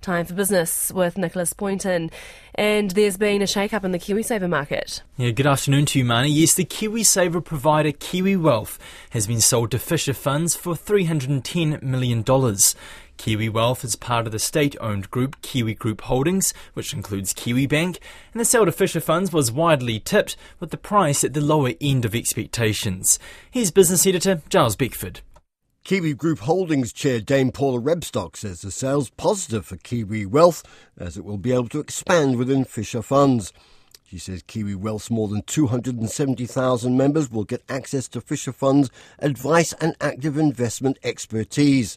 Time for business with Nicholas Poynton. And there's been a shake up in the KiwiSaver market. Yeah, good afternoon to you, Marnie. Yes, the KiwiSaver provider Kiwi Wealth has been sold to Fisher Funds for $310 million. Kiwi Wealth is part of the state owned group Kiwi Group Holdings, which includes Kiwibank, and the sale to Fisher Funds was widely tipped with the price at the lower end of expectations. Here's business editor Giles Beckford. Kiwi Group Holdings Chair Dame Paula Rebstock says the sale's positive for Kiwi Wealth as it will be able to expand within Fisher funds. She says Kiwi Wealth's more than 270,000 members will get access to Fisher Funds advice and active investment expertise.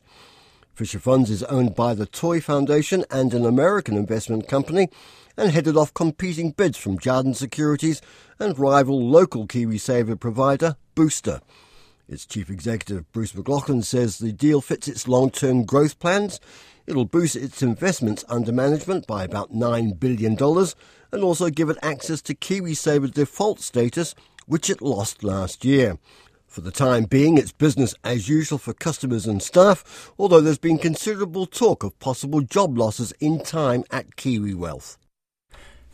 Fisher Funds is owned by the Toi Foundation and an American investment company and headed off competing bids from Jarden Securities and rival local KiwiSaver provider Booster. Its chief executive, Bruce McLachlan, says the deal fits its long term growth plans. It'll boost its investments under management by about $9 billion and also give it access to KiwiSaver default status, which it lost last year. For the time being, it's business as usual for customers and staff, although there's been considerable talk of possible job losses in time at Kiwi Wealth.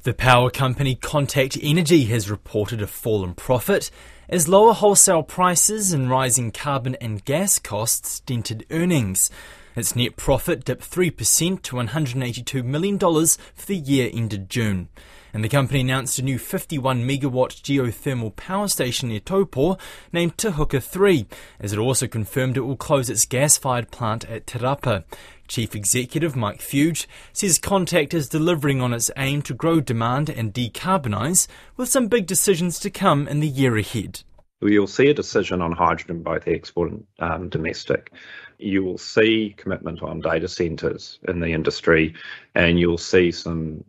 The power company Contact Energy has reported a fall in profit as lower wholesale prices and rising carbon and gas costs dented earnings. Its net profit dipped 3% to $182 million for the year ended June. And the company announced a new 51 megawatt geothermal power station near Taupo named Te Huka 3, as it also confirmed it will close its gas fired plant at Te Rapa. Chief Executive Mike Fuge says Contact is delivering on its aim to grow demand and decarbonise, with some big decisions to come in the year ahead. You'll see a decision on hydrogen, both export and um, domestic. You will see commitment on data centres in the industry, and you'll see some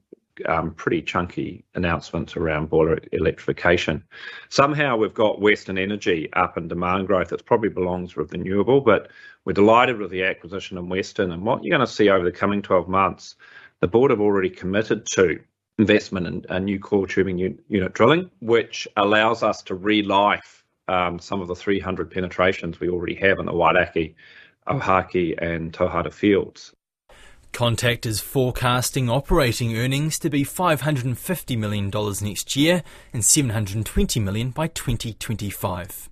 um, pretty chunky announcements around boiler electrification. Somehow we've got Western Energy up in demand growth. It probably belongs with renewable, but we're delighted with the acquisition in Western. And what you're going to see over the coming 12 months, the board have already committed to investment in a new coiled tubing unit drilling, which allows us to relife um, some of the 300 penetrations we already have in the Wairakei, Ohaki, and Tauhara fields. Contact is forecasting operating earnings to be $550 million next year and 720 million by 2025.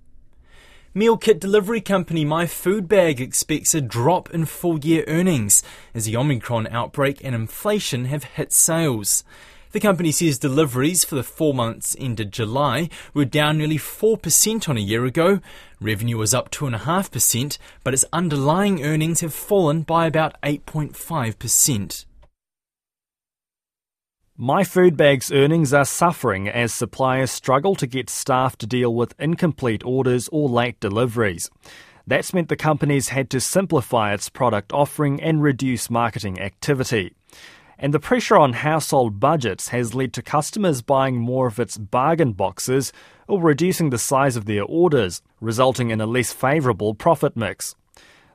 Meal kit delivery company My Food Bag expects a drop in full year earnings as the Omicron outbreak and inflation have hit sales. The company says deliveries for the four months ended July were down nearly 4% on a year ago. Revenue was up 2.5%, but its underlying earnings have fallen by about 8.5%. My Food Bag's earnings are suffering as suppliers struggle to get staff to deal with incomplete orders or late deliveries. That's meant the company's had to simplify its product offering and reduce marketing activity. And the pressure on household budgets has led to customers buying more of its bargain boxes or reducing the size of their orders, resulting in a less favourable profit mix.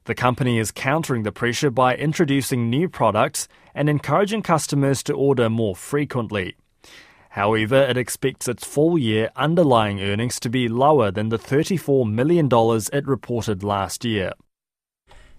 The company is countering the pressure by introducing new products and encouraging customers to order more frequently. However, it expects its full year underlying earnings to be lower than the $34 million it reported last year.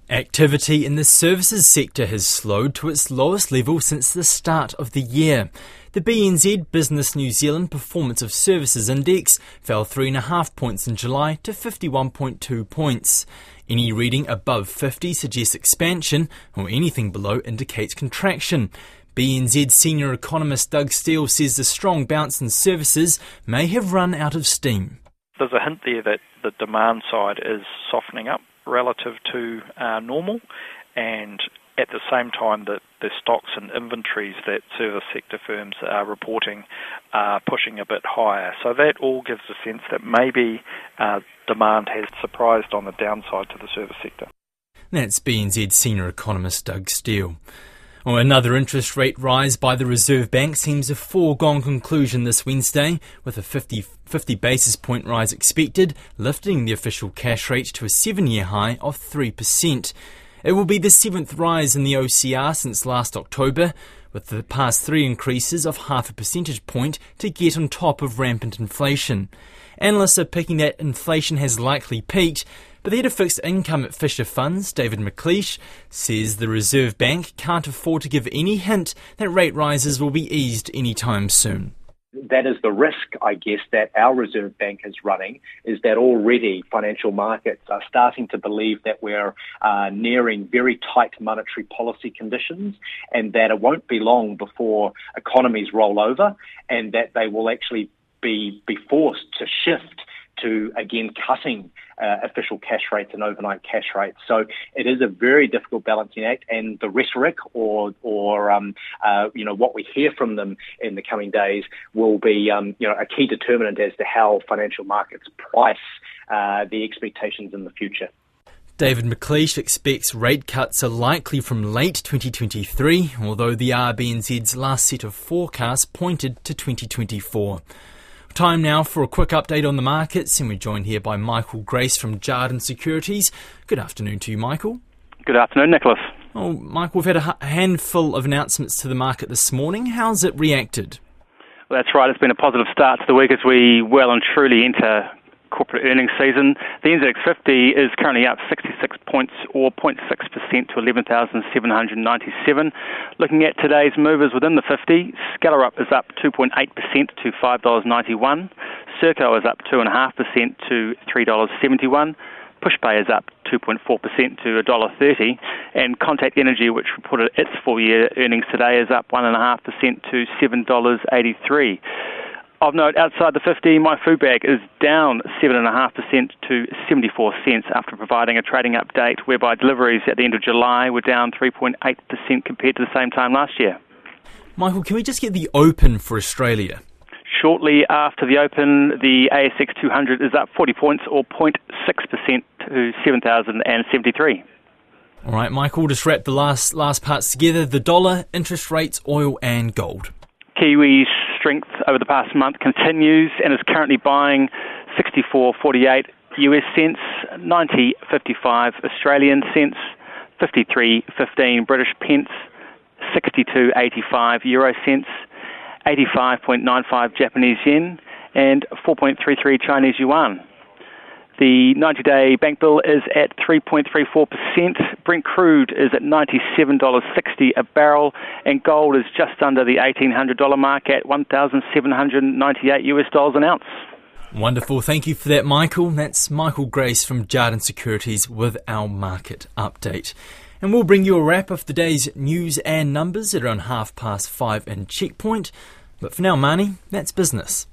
Activity in the services sector has slowed to its lowest level since the start of the year. The BNZ Business New Zealand Performance of Services Index fell 3.5 points in July to 51.2 points. Any reading above 50 suggests expansion, or anything below indicates contraction. BNZ senior economist Doug Steel says the strong bounce in services may have run out of steam. There's a hint there that the demand side is softening up relative to uh, normal, and at the same time that the stocks and inventories that service sector firms are reporting are pushing a bit higher. So that all gives a sense that maybe uh, demand has surprised on the downside to the service sector. That's BNZ senior economist Doug Steel. Well, another interest rate rise by the Reserve Bank seems a foregone conclusion this Wednesday, with a 50, 50 basis point rise expected, lifting the official cash rate to a seven year high of 3%. It will be the seventh rise in the OCR since last October, with the past three increases of half a percentage point to get on top of rampant inflation. Analysts are picking that inflation has likely peaked, But the head of fixed income at Fisher Funds, David McLeish, says the Reserve Bank can't afford to give any hint that rate rises will be eased anytime soon. That is the risk, I guess, that our Reserve Bank is running, is that already financial markets are starting to believe that we're uh, nearing very tight monetary policy conditions and that it won't be long before economies roll over and that they will actually be, be forced to shift to again cutting uh, official cash rates and overnight cash rates. So it is a very difficult balancing act, and the rhetoric or or um, uh, you know what we hear from them in the coming days will be um, you know a key determinant as to how financial markets price uh, the expectations in the future. David McLeish expects rate cuts are likely from late 2023, although the RBNZ's last set of forecasts pointed to 2024. Time now for a quick update on the markets, and we're joined here by Michael Grace from Jarden Securities. Good afternoon to you, Michael. Good afternoon, Nicholas. Well, Michael, we've had a handful of announcements to the market this morning. How's it reacted? Well, that's right. It's been a positive start to the week as we well and truly enter corporate earnings season. The NZX 50 is currently up 66 points or 0.6% to 11,797. Looking at today's movers within the 50, Skellerup is up 2.8% to $5.91. Serco is up 2.5% to $3.71. Pushpay is up 2.4% to $1.30, and Contact Energy, which reported its full year earnings today, is up 1.5% to $7.83. Of note, outside the 50, my food bag is down 7.5% to 74 cents after providing a trading update whereby deliveries at the end of July were down 3.8% compared to the same time last year. Michael, can we just get the open for Australia? Shortly after the open, the ASX 200 is up 40 points or 0.6% to 7,073. All right, Michael, just wrap the last last parts together. The dollar, interest rates, oil, and gold. Kiwis strength over the past month continues and is currently buying 64.48 US cents, 90.55 Australian cents, 53.15 British pence, 62.85 euro cents, 85.95 Japanese yen, and 4.33 Chinese yuan. The 90 day bank bill is at 3.34%. Brent crude is at $97.60 a barrel, and gold is just under the $1,800 mark at 1,798 US dollars an ounce. Wonderful. Thank you for that, Michael. That's Michael Grace from Jarden Securities with our market update. And we'll bring you a wrap of the day's news and numbers at around half past five in Checkpoint. But for now, Marnie, that's business.